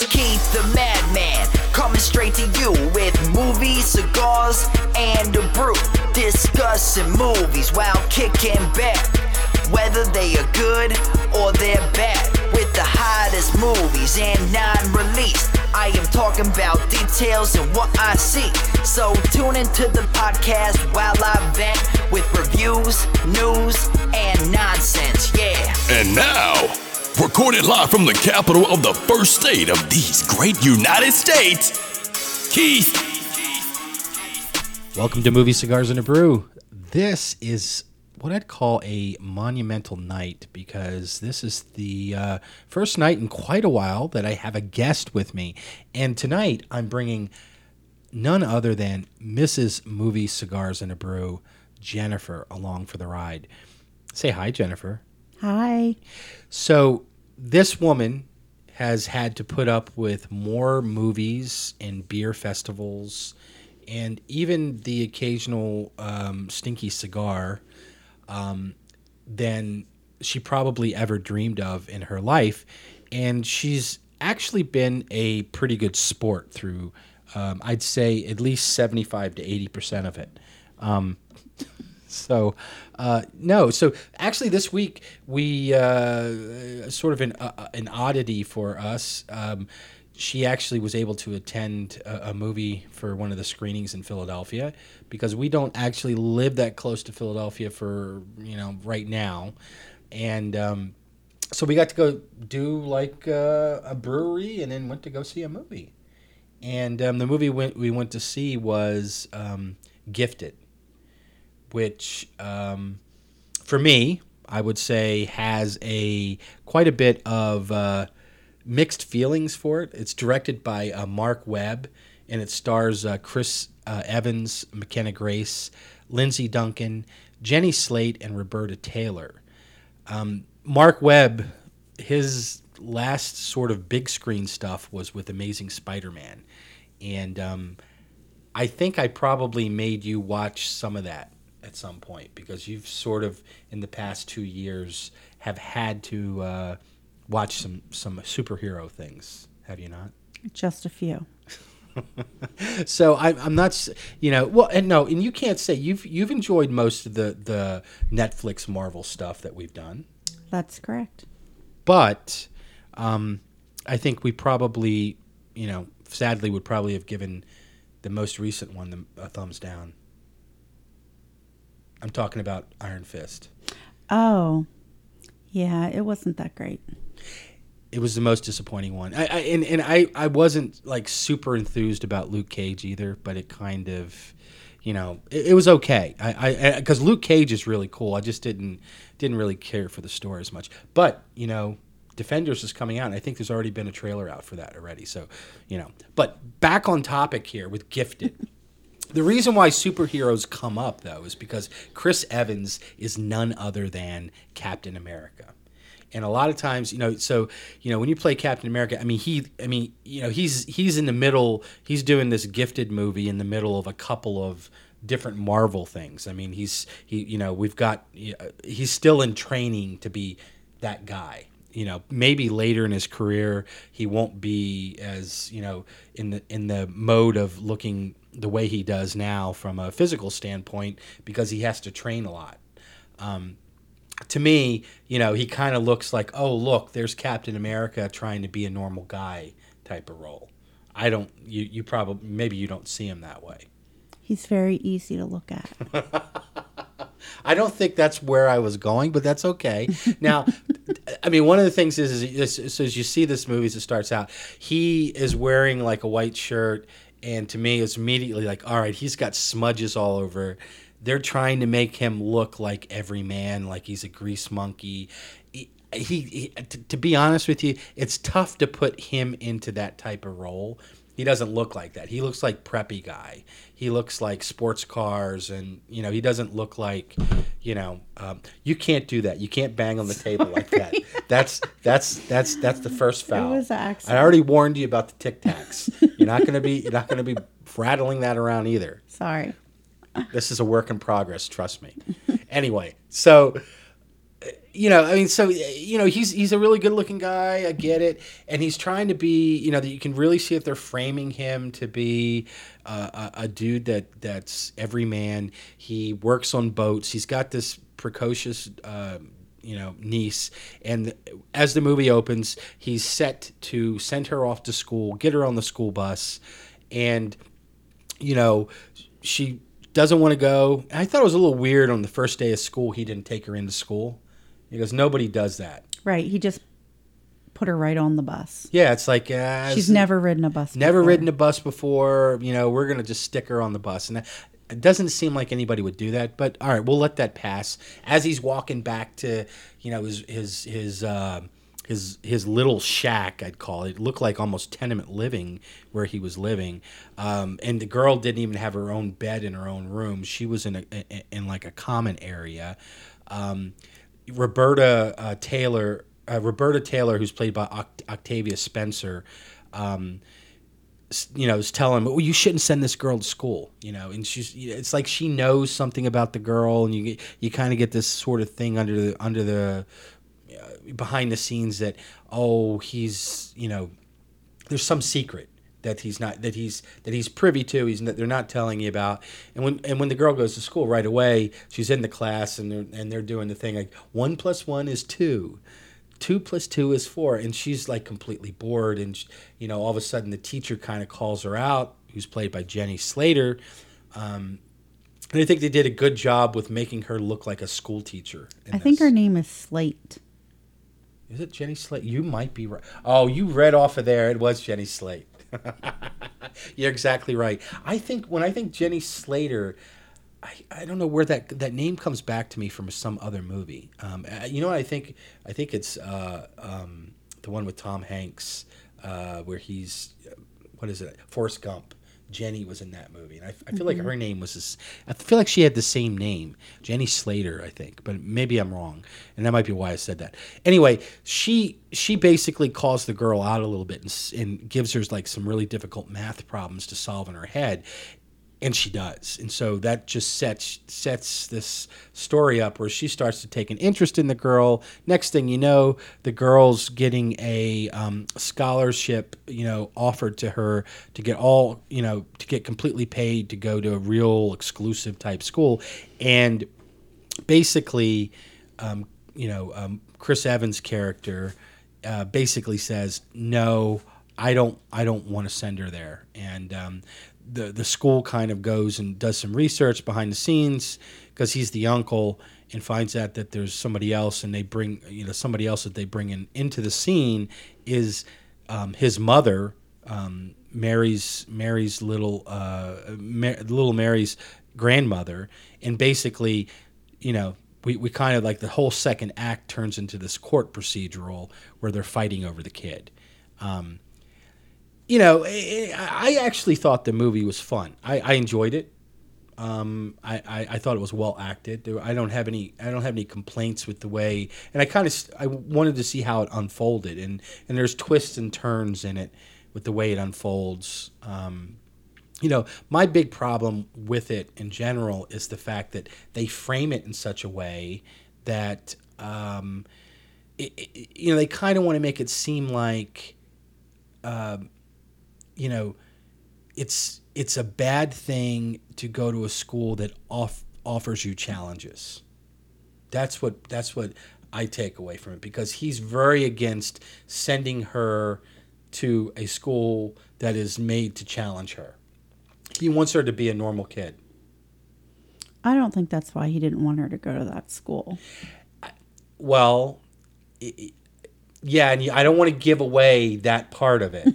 host, Keith the Madman, coming straight to you with movies, cigars, and a brew. Discussing movies while kicking back, whether they are good or they're bad. With the hottest movies and non released, I am talking about details and what I see. So tune into the podcast while I vent with reviews, news, and nonsense. Yeah. And now, recorded live from the capital of the first state of these great United States, Keith. Welcome to Movie Cigars and a Brew. This is what I'd call a monumental night because this is the uh, first night in quite a while that I have a guest with me. And tonight I'm bringing none other than Mrs. Movie Cigars and a Brew, Jennifer, along for the ride. Say hi, Jennifer. Hi. So this woman has had to put up with more movies and beer festivals and even the occasional um, stinky cigar um, than she probably ever dreamed of in her life. And she's actually been a pretty good sport through, um, I'd say, at least 75 to 80% of it. So, uh, no. So actually, this week we uh, sort of an uh, an oddity for us. Um, she actually was able to attend a, a, movie for one of the screenings in Philadelphia because we don't actually live that close to Philadelphia for you know right now, and um, so we got to go do like uh, a brewery and then went to go see a movie, and um, the movie went, we went to see was um, Gifted which um, for me, I would say has a quite a bit of uh, mixed feelings for it. It's directed by uh, Marc Webb, and it stars uh, Chris uh, Evans, McKenna Grace, Lindsay Duncan, Jenny Slate, and Roberta Taylor. Um, Marc Webb, his last sort of big screen stuff was with Amazing Spider-Man, and um, I think I probably made you watch some of that at some point because you've sort of in the past two years have had to uh, watch some some superhero things. Have you not? Just a few. so I, I'm not, you know, well, and no, and you can't say you've you've enjoyed most of the the Netflix Marvel stuff that we've done. That's correct. But um, I think we probably, you know, sadly would probably have given the most recent one the, a thumbs down. I'm talking about Iron Fist. Oh, yeah, it wasn't that great. It was the most disappointing one. I, I and, and I, I wasn't like super enthused about Luke Cage either, but it kind of, you know, it, it was okay. I because Luke Cage is really cool. I just didn't didn't really care for the story as much. But you know, Defenders is coming out. And I think there's already been a trailer out for that already. So, you know, but back on topic here with Gifted. The reason why superheroes come up, though, is because Chris Evans is none other than Captain America. And a lot of times, you know, so you know, when you play Captain America, I mean, he, I mean, you know, he's he's in the middle. He's doing this gifted movie in the middle of a couple of different Marvel things. I mean, he's he, you know, we've got uh, he's still in training to be that guy you know maybe later in his career he won't be as you know in the in the mode of looking the way he does now from a physical standpoint because he has to train a lot. Um, to me, you know, he kind of looks like, oh, look, there's Captain America trying to be a normal guy type of role. I don't, you, you probably, maybe you don't see him that way. He's very easy to look at. I don't think that's where I was going, but that's okay. Now, I mean, one of the things is, is, is, as you see this movie as it starts out, he is wearing like a white shirt and to me it's immediately like all right he's got smudges all over. They're trying to make him look like every man like he's a grease monkey. He, he, he to, to, be honest with you it's tough to put him into that type of role he doesn't look like that. He looks like preppy guy. He looks like sports cars and you know he doesn't look like you know um, you can't do that. You can't bang on the table like that. That's that's that's that's the first foul. it was i already warned you about the tic tacs. You're not going to be you're not going to be rattling that around either. Sorry. This is a work in progress trust me. Anyway so you know, I mean, so you know, he's he's a really good looking guy. I get it, and he's trying to be, you know, that you can really see if they're framing him to be uh, a, a dude that that's every man. He works on boats. He's got this precocious. Uh, you know niece and as the movie opens he's set to send her off to school get her on the school bus and you know she doesn't want to go i thought it was a little weird on the first day of school he didn't take her into school because nobody does that Right. He just put her right on the bus. yeah it's like uh, She's never ridden a bus. never before. ridden a bus before. You know, we're gonna just stick her on the bus, and that, it doesn't seem like anybody would do that. But all right, we'll let that pass. As he's walking back to, you know, his his his. Uh, his, his little shack, I'd call it. it, looked like almost tenement living where he was living, um, and the girl didn't even have her own bed in her own room. She was in a in like a common area. Um, Roberta uh, Taylor, uh, Roberta Taylor, who's played by Oct- Octavia Spencer, um, you know, is telling him, "Well, you shouldn't send this girl to school." You know, and she's it's like she knows something about the girl, and you get- you kind of get this sort of thing under the under the uh, behind the scenes that oh he's you know there's some secret that he's not that he's that he's privy to he's that they're not telling you about and when and when the girl goes to school right away she's in the class and they're and they're doing the thing like one plus one is two two plus two is four and she's like completely bored and sh- you know all of a sudden the teacher kind of calls her out who's played by jenny slater um, and i think they did a good job with making her look like a school teacher I think her name is Slate. Is it Jenny Slate? You might be right. Oh, you read off of there. It was Jenny Slate. You're exactly right. I think when I think Jenny Slater, I, I don't know where that that name comes back to me from some other movie. Um, uh, you know what I think? I think it's uh, um, the one with Tom Hanks uh, where he's what is it? Forrest Gump. Jenny was in that movie, and I, I feel like mm-hmm. her name was. This, I feel like she had the same name, Jenny Slater, I think, but maybe I'm wrong, and that might be why I said that. Anyway, she she basically calls the girl out a little bit and, and gives her like some really difficult math problems to solve in her head, and she does. And so that just sets sets this story up where she starts to take an interest in the girl. Next thing you know the girl's getting a um, scholarship you know offered to her to get all you know to get completely paid to go to a real exclusive type school. And basically um, you know um, chris evans character uh, basically says no i don't i don't want to send her there. And um, the the school kind of goes and does some research behind the scenes because he's the uncle and finds out that there's somebody else and they bring you know somebody else that they bring in into the scene is um, his mother um, Mary's Mary's little uh, Ma- little Mary's grandmother. And basically you know we, we kind of like the whole second act turns into this court procedural where they're fighting over the kid. Um, you know, I I actually thought the movie was fun. I, I enjoyed it. Um, I, I, I thought it was well acted. There, I don't have any I don't have any complaints with the way, and I kind of I wanted to see how it unfolded, and and there's twists and turns in it with the way it unfolds. Um, you know, my big problem with it in general is the fact that they frame it in such a way that um, it, it, you know they kind of want to make it seem like you know, it's it's a bad thing to go to a school that off, offers you challenges. That's what that's what I take away from it because he's very against sending her to a school that is made to challenge her. He wants her to be a normal kid. I don't think that's why he didn't want her to go to that school. Well, yeah, and I don't want to give away that part of it.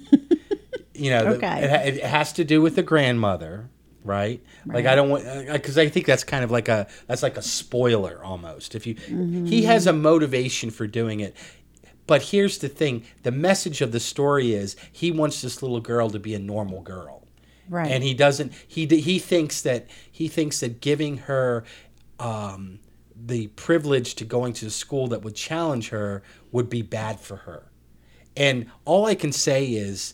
You know, the- it, it has to do with the grandmother, right? Like I don't want because I think that's kind of like a that's like a spoiler almost. If you he has a motivation for doing it. But here's the thing: the message of the story is he wants this little girl to be a normal girl, Right. and he doesn't. He he thinks that he thinks that giving her um, the privilege to going to a school that would challenge her would be bad for her. And all I can say is,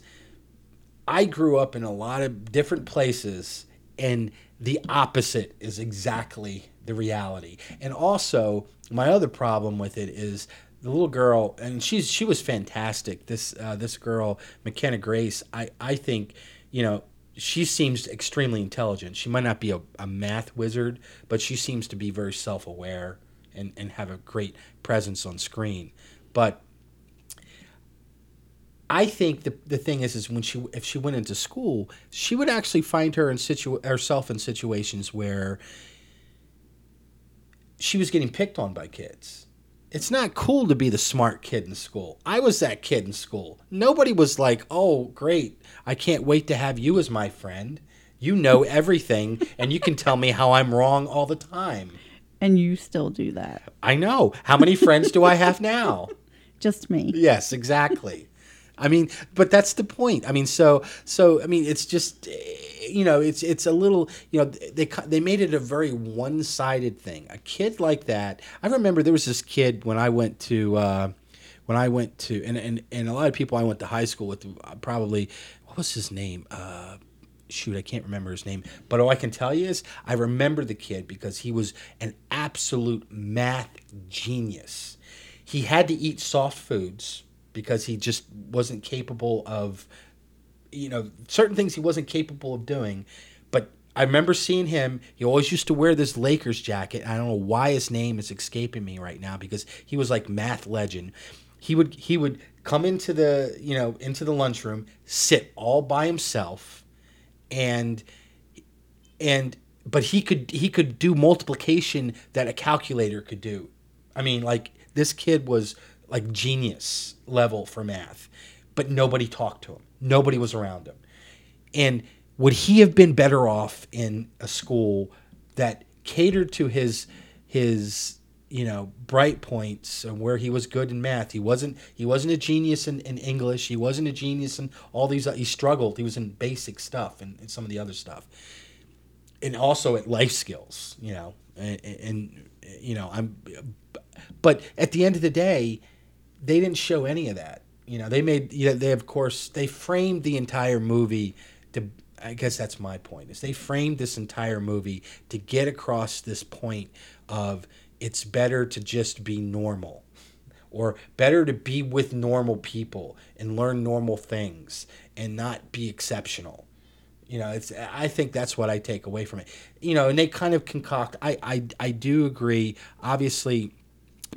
I grew up in a lot of different places, and the opposite is exactly the reality. And also, my other problem with it is the little girl, and she's she was fantastic. This uh, this girl, McKenna Grace, I I think, you know, she seems extremely intelligent. She might not be a, a math wizard, but she seems to be very self aware and, and have a great presence on screen. But I think the, the thing is is when she if she went into school, she would actually find her in situ herself in situations where she was getting picked on by kids. It's not cool to be the smart kid in school. I was that kid in school. Nobody was like, "Oh, great. I can't wait to have you as my friend. You know everything and you can tell me how I'm wrong all the time." And you still do that. I know. How many friends do I have now? Just me. Yes, exactly. I mean, but that's the point. I mean, so so I mean, it's just eh, you know, it's it's a little you know they they made it a very one sided thing. A kid like that. I remember there was this kid when I went to. Uh, when I went to and, and and a lot of people I went to high school with uh, probably what was his name uh, shoot I can't remember his name but all I can tell you is I remember the kid because he was an absolute math genius he had to eat soft foods because he just wasn't capable of you know certain things he wasn't capable of doing but I remember seeing him. He always used to wear this Lakers jacket. I don't know why his name is escaping me right now because he was like math legend. He would he would come into the you know into the lunchroom, sit all by himself, and and but he could he could do multiplication that a calculator could do. I mean, like this kid was like genius level for math, but nobody talked to him. Nobody was around him. And would he have been better off in a school that catered to his his you know bright points and where he was good in math he wasn't he wasn't a genius in, in english he wasn't a genius in all these he struggled he was in basic stuff and, and some of the other stuff and also at life skills you know and, and you know i'm but at the end of the day they didn't show any of that you know they made you know, they of course they framed the entire movie to I guess that's my point. Is they framed this entire movie to get across this point of it's better to just be normal or better to be with normal people and learn normal things and not be exceptional. You know, it's I think that's what I take away from it. You know, and they kind of concoct I I I do agree obviously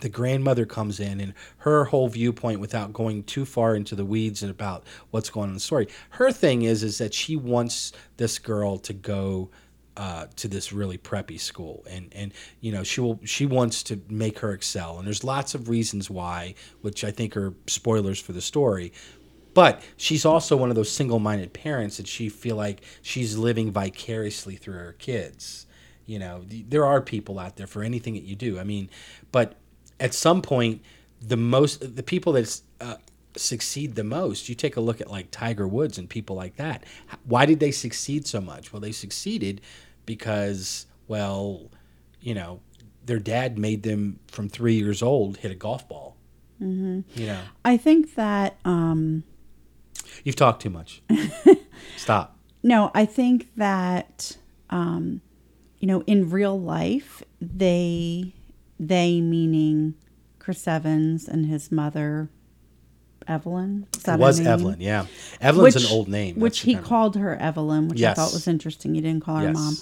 the grandmother comes in and her whole viewpoint without going too far into the weeds and about what's going on in the story. Her thing is is that she wants this girl to go uh, to this really preppy school. And and you know she will she wants to make her excel. And there's lots of reasons why which i think are spoilers for the story. But she's also one of those single-minded parents that she feel like she's living vicariously through her kids. You know there are people out there for anything that you do. I mean but at some point, the most the people that uh, succeed the most. You take a look at like Tiger Woods and people like that. Why did they succeed so much? Well, they succeeded because well, you know, their dad made them from three years old hit a golf ball. Mm-hmm. You know, I think that um, you've talked too much. Stop. No, I think that um, you know, in real life, they they meaning Chris Evans and his mother, Evelyn. It was Evelyn, yeah. Evelyn's which, an old name. Which he called her Evelyn, which yes. I thought was interesting. He didn't call her yes. mom.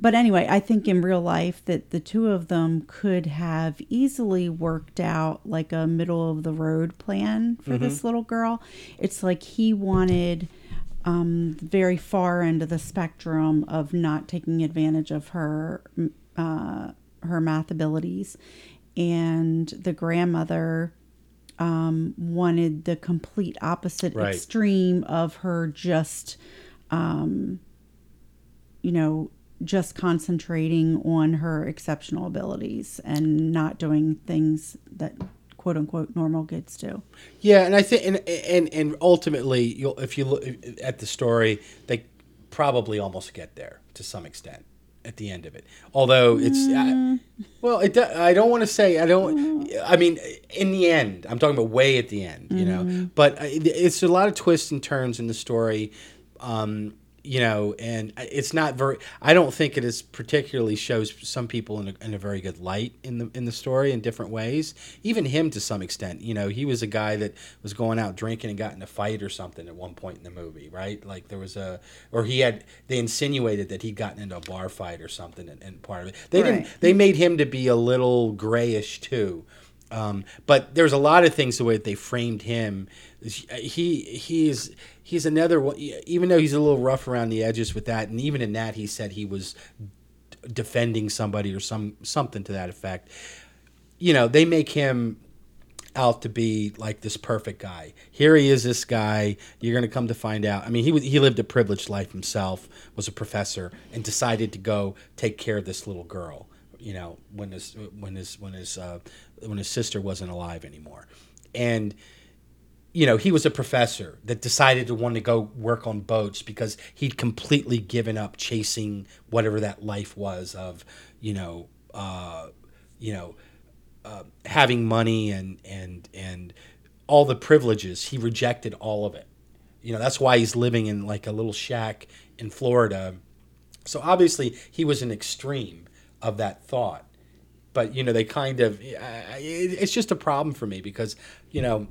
But anyway, I think in real life that the two of them could have easily worked out like a middle of the road plan for mm-hmm. this little girl. It's like he wanted um, very far end of the spectrum of not taking advantage of her uh, her math abilities, and the grandmother um, wanted the complete opposite right. extreme of her just, um, you know, just concentrating on her exceptional abilities and not doing things that quote unquote normal kids do. Yeah, and I think and and and ultimately, you'll if you look at the story, they probably almost get there to some extent at the end of it. Although it's mm. I, well, it I don't want to say I don't. I mean, in the end, I'm talking about way at the end, you mm. know. Mm-hmm. But it's a lot of twists and turns in the story. Um, you know, and it's not very. I don't think it is particularly shows some people in a, in a very good light in the in the story in different ways. Even him to some extent, you know, he was a guy that was going out drinking and got in a fight or something at one point in the movie, right? Like there was a, or he had they insinuated that he'd gotten into a bar fight or something, and, and part of it they right. didn't. They made him to be a little grayish too. Um, but there's a lot of things the way that they framed him. He he's he's another one. Even though he's a little rough around the edges with that, and even in that, he said he was defending somebody or some something to that effect. You know, they make him out to be like this perfect guy. Here he is, this guy. You're going to come to find out. I mean, he he lived a privileged life himself, was a professor, and decided to go take care of this little girl. You know, when his when his when his uh, when his sister wasn't alive anymore, and you know he was a professor that decided to want to go work on boats because he'd completely given up chasing whatever that life was of you know uh, you know uh, having money and and and all the privileges. He rejected all of it. You know that's why he's living in like a little shack in Florida. So obviously he was an extreme of that thought. But you know they kind of it's just a problem for me because you know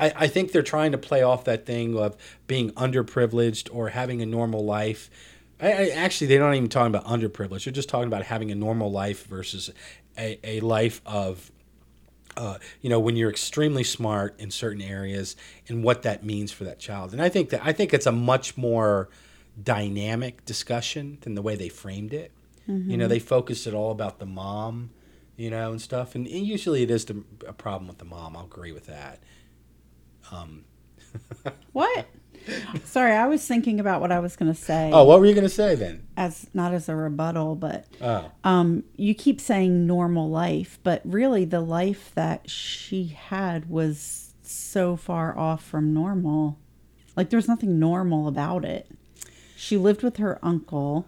I, I think they're trying to play off that thing of being underprivileged or having a normal life I, I, actually they're not even talking about underprivileged they're just talking about having a normal life versus a, a life of uh, you know when you're extremely smart in certain areas and what that means for that child and i think that i think it's a much more dynamic discussion than the way they framed it Mm-hmm. You know, they focused it all about the mom, you know, and stuff. And, and usually it is the, a problem with the mom. I'll agree with that. Um. what? Sorry, I was thinking about what I was going to say. Oh, what were you going to say then? As not as a rebuttal, but oh. um, you keep saying normal life, but really the life that she had was so far off from normal. Like there's nothing normal about it. She lived with her uncle.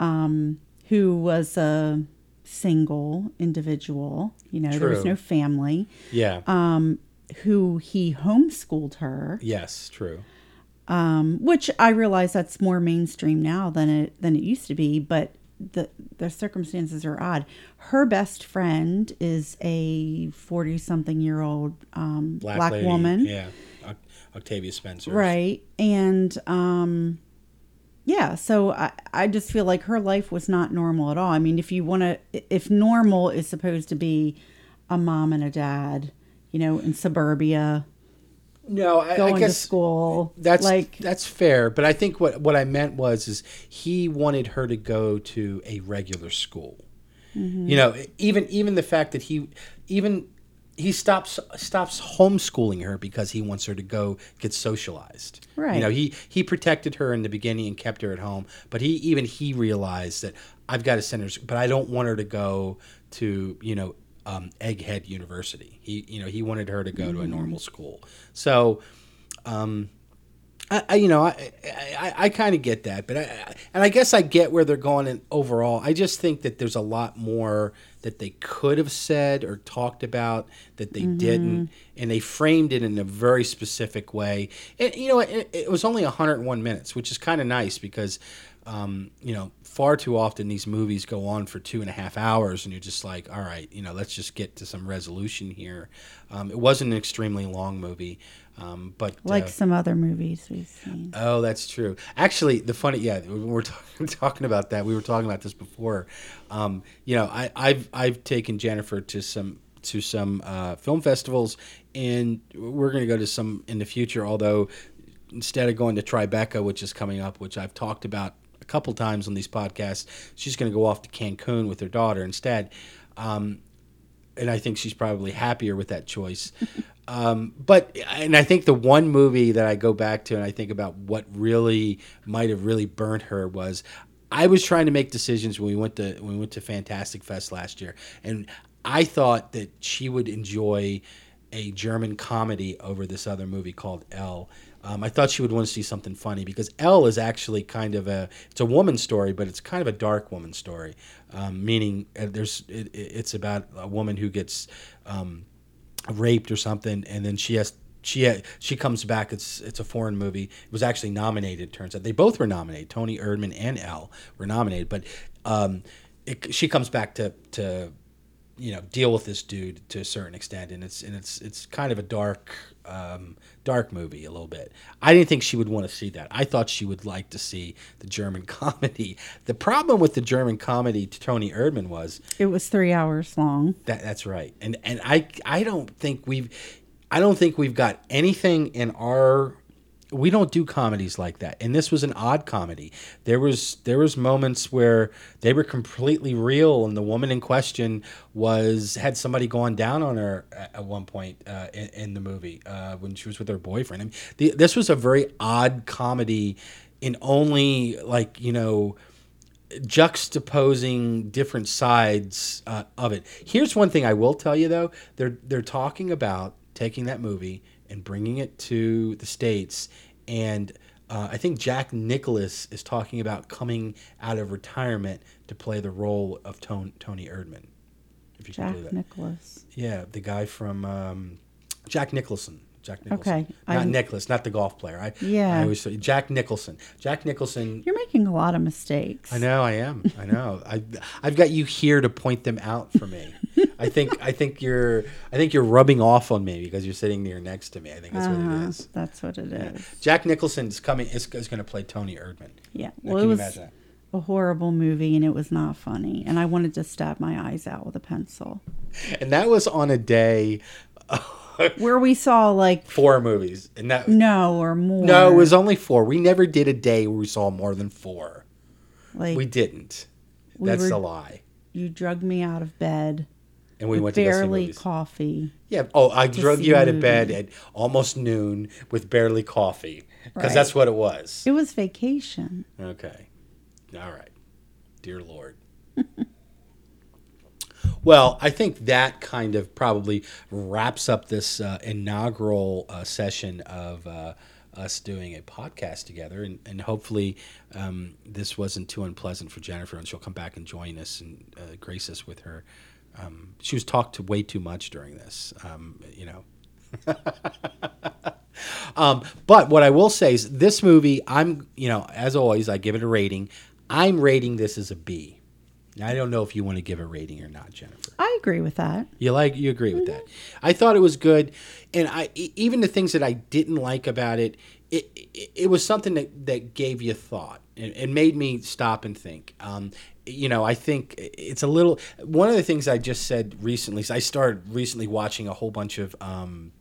Um, who was a single individual. You know, True. there was no family. Yeah. Um, who he homeschooled her. Yes, true. Um, which I realize that's more mainstream now than it than it used to be, but the the circumstances are odd. Her best friend is a forty something year old um, black, black woman. Yeah, Octavia Spencer. Right, and um, yeah so I, I just feel like her life was not normal at all i mean if you want to if normal is supposed to be a mom and a dad you know in suburbia no I, going I guess to school that's like that's fair but i think what what i meant was is he wanted her to go to a regular school mm-hmm. you know even even the fact that he even he stops stops homeschooling her because he wants her to go get socialized. Right. You know, he he protected her in the beginning and kept her at home, but he even he realized that I've got to send her, but I don't want her to go to you know um, Egghead University. He you know he wanted her to go to a mm-hmm. normal school. So. Um, I, I, you know, I, I, I kind of get that, but I, and I guess I get where they're going. And overall, I just think that there's a lot more that they could have said or talked about that they mm-hmm. didn't, and they framed it in a very specific way. And you know, it, it was only 101 minutes, which is kind of nice because, um, you know, far too often these movies go on for two and a half hours, and you're just like, all right, you know, let's just get to some resolution here. Um, it wasn't an extremely long movie. Um, but like uh, some other movies we've seen. Oh, that's true. Actually, the funny, yeah, we're talking, talking about that. We were talking about this before. Um, you know, I, have I've taken Jennifer to some to some uh, film festivals, and we're going to go to some in the future. Although instead of going to Tribeca, which is coming up, which I've talked about a couple times on these podcasts, she's going to go off to Cancun with her daughter instead. Um, and I think she's probably happier with that choice. Um, but and I think the one movie that I go back to and I think about what really might have really burnt her was I was trying to make decisions when we went to when we went to Fantastic Fest last year, and I thought that she would enjoy a German comedy over this other movie called Elle. Um, I thought she would want to see something funny because Elle is actually kind of a it's a woman story, but it's kind of a dark woman story, um, meaning uh, there's it, it's about a woman who gets um, raped or something, and then she has she she comes back. It's it's a foreign movie. It was actually nominated. Turns out they both were nominated. Toni Erdmann and Elle were nominated, but um, it, she comes back to to you know deal with this dude to a certain extent, and it's and it's it's kind of a dark um, dark movie a little bit. I didn't think she would want to see that. I thought she would like to see the German comedy. The problem with the German comedy to Toni Erdmann was it was three hours long. That that's right, and and I I don't think we've I don't think we've got anything in our we don't do comedies like that. And this was an odd comedy. There was there was moments where they were completely real and the woman in question was had somebody going down on her at one point uh, in, in, the movie uh, when she was with her boyfriend. I mean, the, this was a very odd comedy in only like you know juxtaposing different sides uh, of it. Here's one thing i will tell you though. They're they're talking about taking that movie and bringing it to the states. And uh, I think Jack Nicholas is talking about coming out of retirement to play the role of Toni, Toni Erdmann. If you Jack can believe that. Nicholas. Yeah, the guy from um, Jack Nicholson. Jack Nicholson. Okay. Not I'm, Nicholas, not the golf player. I, yeah. I always say Jack Nicholson. Jack Nicholson. You're making a lot of mistakes. I know I am. I know. I I've got you here to point them out for me. I think I think you're I think you're rubbing off on me because you're sitting near next to me. I think that's uh-huh. what it uh-huh. That's what it yeah. is. Jack Nicholson's coming is, is going to play Toni Erdmann. Yeah. Well, it was a horrible movie and it was not funny and I wanted to stab my eyes out with a pencil. And that was on a day where we saw like four movies, and that no or more. No, it was only four. We never did a day where we saw more than four. Like we didn't. We That's were, a lie. You drug me out of bed. And we went barely coffee. Yeah. Oh, I drug you out of bed at almost noon with barely coffee because right. that's what it was. It was vacation. Okay. All right. Dear Lord. Well, I think that kind of probably wraps up this uh, inaugural uh, session of uh, us doing a podcast together, and, and hopefully um, this wasn't too unpleasant for Jennifer, and she'll come back and join us and uh, grace us with her. Um, she was talked to way too much during this, um, you know. Um, but what I will say is, this movie, I'm, you know, as always, I give it a rating. I'm rating this as a B. I don't know if you want to give a rating or not, Jennifer. I agree with that. You like you agree with mm-hmm. that. I thought it was good, and I even the things that I didn't like about it, it it, it was something that that gave you thought and, and made me stop and think. Um, you know, I think it's a little. One of the things I just said recently I started recently watching a whole bunch of. Um,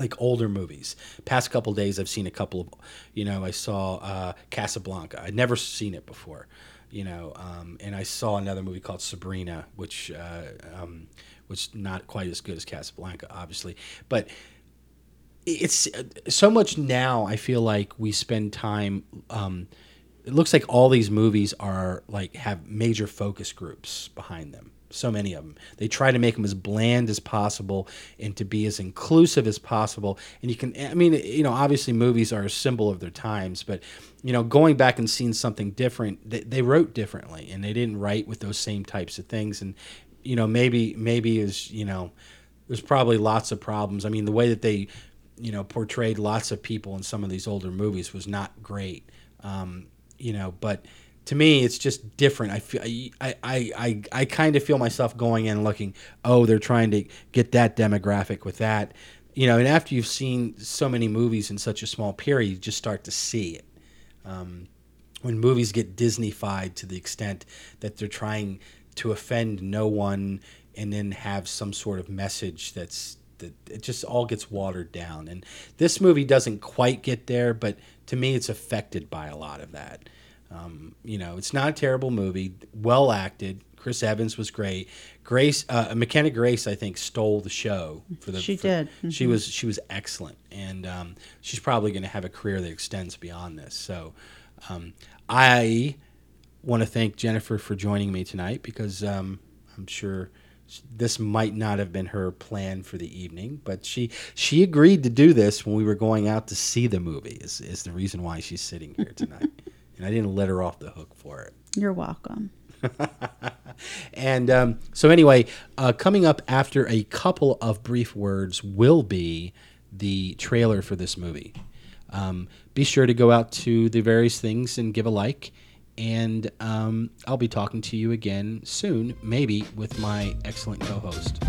like older movies. Past couple days, I've seen a couple of, you know, I saw uh, Casablanca. I'd never seen it before you know. Um, and I saw another movie called Sabrina, which uh, um, was not quite as good as Casablanca, obviously, but it's uh, so much now. I feel like we spend time. Um, it looks like all these movies are like have major focus groups behind them so many of them. They try to make them as bland as possible and to be as inclusive as possible. And you can, I mean, you know, obviously movies are a symbol of their times, but you know, going back and seeing something different, they, they wrote differently and they didn't write with those same types of things. And you know, maybe maybe is you know, there's probably lots of problems. I mean, the way that they you know portrayed lots of people in some of these older movies was not great. Um, you know, but to me it's just different. I feel i i i, I kind of feel myself going in looking oh they're trying to get that demographic with that. You know and after you've seen so many movies in such a small period you just start to see it. Um, when movies get disneyfied to the extent that they're trying to offend no one and then have some sort of message that's that it just all gets watered down. And this movie doesn't quite get there but to me it's affected by a lot of that um, you know, it's not a terrible movie. Well acted. Chris Evans was great. Grace uh, McKenna Grace, I think, stole the show for the. She for, did. Mm-hmm. She was she was excellent, and um, she's probably going to have a career that extends beyond this. So, um, I want to thank Jennifer for joining me tonight because um, I'm sure this might not have been her plan for the evening, but she she agreed to do this when we were going out to see the movie. Is is the reason why she's sitting here tonight. And I didn't let her off the hook for it. You're welcome. and um, so, anyway, uh, coming up after a couple of brief words will be the trailer for this movie. Um, be sure to go out to the various things and give a like. And um, I'll be talking to you again soon, maybe with my excellent co host.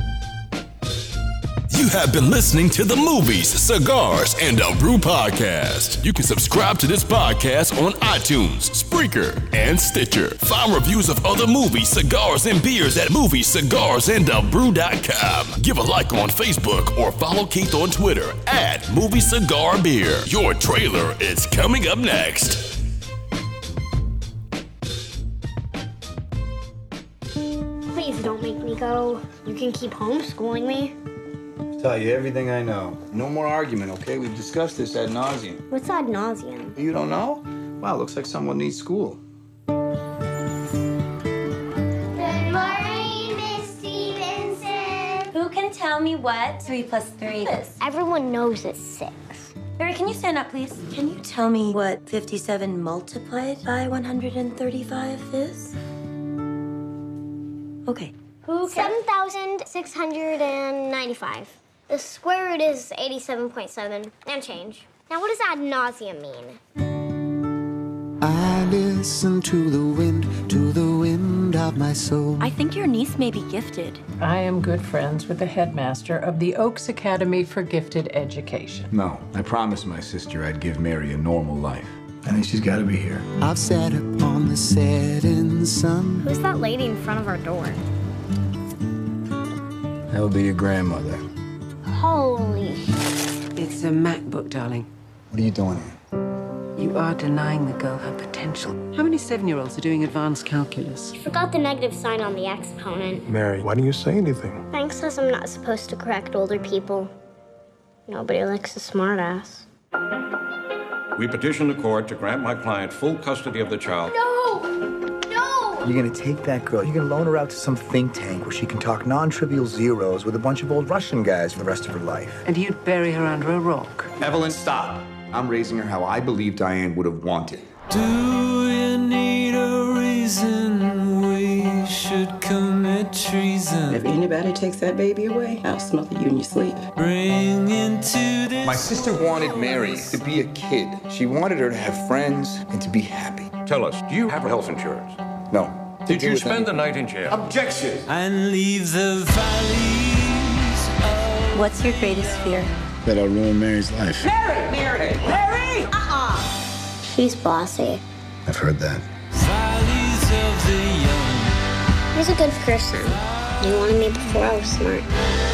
You have been listening to the Movies, Cigars, and a Brew podcast. You can subscribe to this podcast on iTunes, Spreaker, and Stitcher. Find reviews of other movies, cigars, and beers at moviescigarsandabrew.com. Give a like on Facebook or follow Keith on Twitter at Movie Cigar Beer. Your trailer is coming up next. Please don't make me go. You can keep homeschooling me. Tell you everything I know. No more argument, okay? We've discussed this ad nauseum. What's ad nauseum? You don't know? Wow, looks like someone needs school. Good morning, Miss Stevenson. Who can tell me what 3 plus 3 is? Everyone knows it's six. Mary, can you stand up, please? Can you tell me what 57 multiplied by 135 is? Okay. Who 7,695. The square root is 87.7 and change. Now, what does ad nauseum mean? I listen to the wind, to the wind of my soul. I think your niece may be gifted. I am good friends with the headmaster of the Oaks Academy for Gifted Education. No, I promised my sister I'd give Mary a normal life. I think she's got to be here. I've sat upon the setting sun. Who's that lady in front of our door? That would be your grandmother. Holy It's a MacBook, darling. What are you doing here? You are denying the girl her potential. How many seven year olds are doing advanced calculus? You Forgot the negative sign on the exponent. Mary, why didn't you say anything? Frank says I'm not supposed to correct older people. Nobody likes a smartass. We petition the court to grant my client full custody of the child. No! No! You're gonna take that girl, you're gonna loan her out to some think tank where she can talk non trivial zeros with a bunch of old Russian guys for the rest of her life. And you'd bury her under a rock. Evelyn, stop. I'm raising her how I believe Diane would have wanted. Do you need a reason we should commit treason? If anybody takes that baby away, I'll smother you in your sleep. Bring into this. My sister wanted Mary to be a kid. She wanted her to have friends and to be happy. Tell us, do you have health insurance? No. Did you spend the night in jail? Objection! And leave the valleys What's your greatest fear? That I'll ruin Mary's life. Mary! Mary! Mary! Uh-uh. She's bossy. I've heard that. valleys of the young. He's a good person. He wanted me before I was smart.